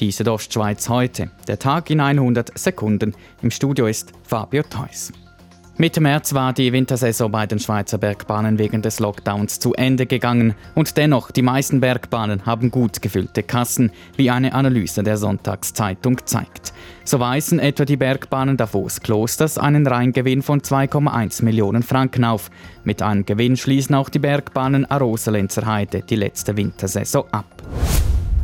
Diese Ostschweiz heute. Der Tag in 100 Sekunden. Im Studio ist Fabio Theus. Mitte März war die Wintersaison bei den Schweizer Bergbahnen wegen des Lockdowns zu Ende gegangen und dennoch, die meisten Bergbahnen haben gut gefüllte Kassen, wie eine Analyse der Sonntagszeitung zeigt. So weisen etwa die Bergbahnen Davos Klosters einen Reingewinn von 2,1 Millionen Franken auf. Mit einem Gewinn schließen auch die Bergbahnen Arosa-Lenzer Heide die letzte Wintersaison ab.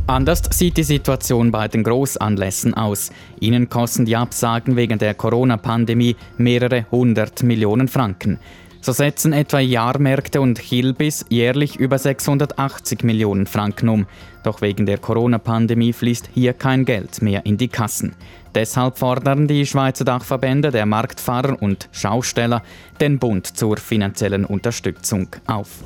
Anders sieht die Situation bei den Großanlässen aus. Ihnen kosten die Absagen wegen der Corona-Pandemie mehrere hundert Millionen Franken. So setzen etwa Jahrmärkte und Hilbis jährlich über 680 Millionen Franken um. Doch wegen der Corona-Pandemie fließt hier kein Geld mehr in die Kassen. Deshalb fordern die Schweizer Dachverbände der Marktfahrer und Schausteller den Bund zur finanziellen Unterstützung auf.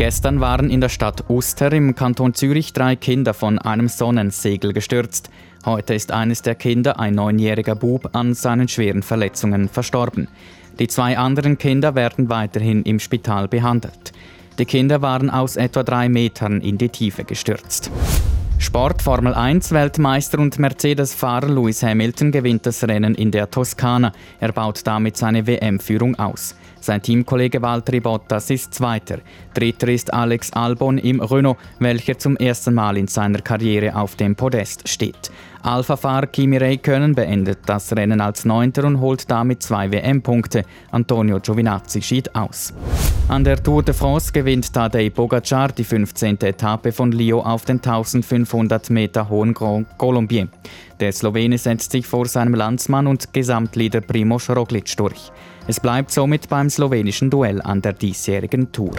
Gestern waren in der Stadt Uster im Kanton Zürich drei Kinder von einem Sonnensegel gestürzt. Heute ist eines der Kinder, ein neunjähriger Bub, an seinen schweren Verletzungen verstorben. Die zwei anderen Kinder werden weiterhin im Spital behandelt. Die Kinder waren aus etwa drei Metern in die Tiefe gestürzt. Sport Formel 1 Weltmeister und Mercedes-Fahrer Lewis Hamilton gewinnt das Rennen in der Toskana. Er baut damit seine WM-Führung aus. Sein Teamkollege Valtteri Bottas ist Zweiter. Dritter ist Alex Albon im Renault, welcher zum ersten Mal in seiner Karriere auf dem Podest steht. Alpha-Fahrer Kimi Räikkönen beendet das Rennen als Neunter und holt damit zwei WM-Punkte. Antonio Giovinazzi schied aus. An der Tour de France gewinnt Tadej Pogacar die 15. Etappe von Lyon auf den 1500 Meter hohen Grand Colombier. Der Slowene setzt sich vor seinem Landsmann und Gesamtleader Primoz Roglic durch. Es bleibt somit beim slowenischen Duell an der diesjährigen Tour.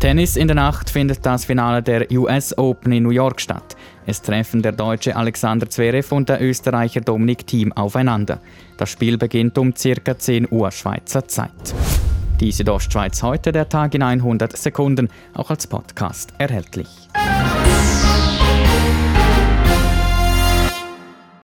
Tennis in der Nacht findet das Finale der US Open in New York statt. Es treffen der deutsche Alexander Zverev und der Österreicher Dominik Thiem aufeinander. Das Spiel beginnt um ca. 10 Uhr Schweizer Zeit. Die Südostschweiz heute, der Tag in 100 Sekunden, auch als Podcast erhältlich.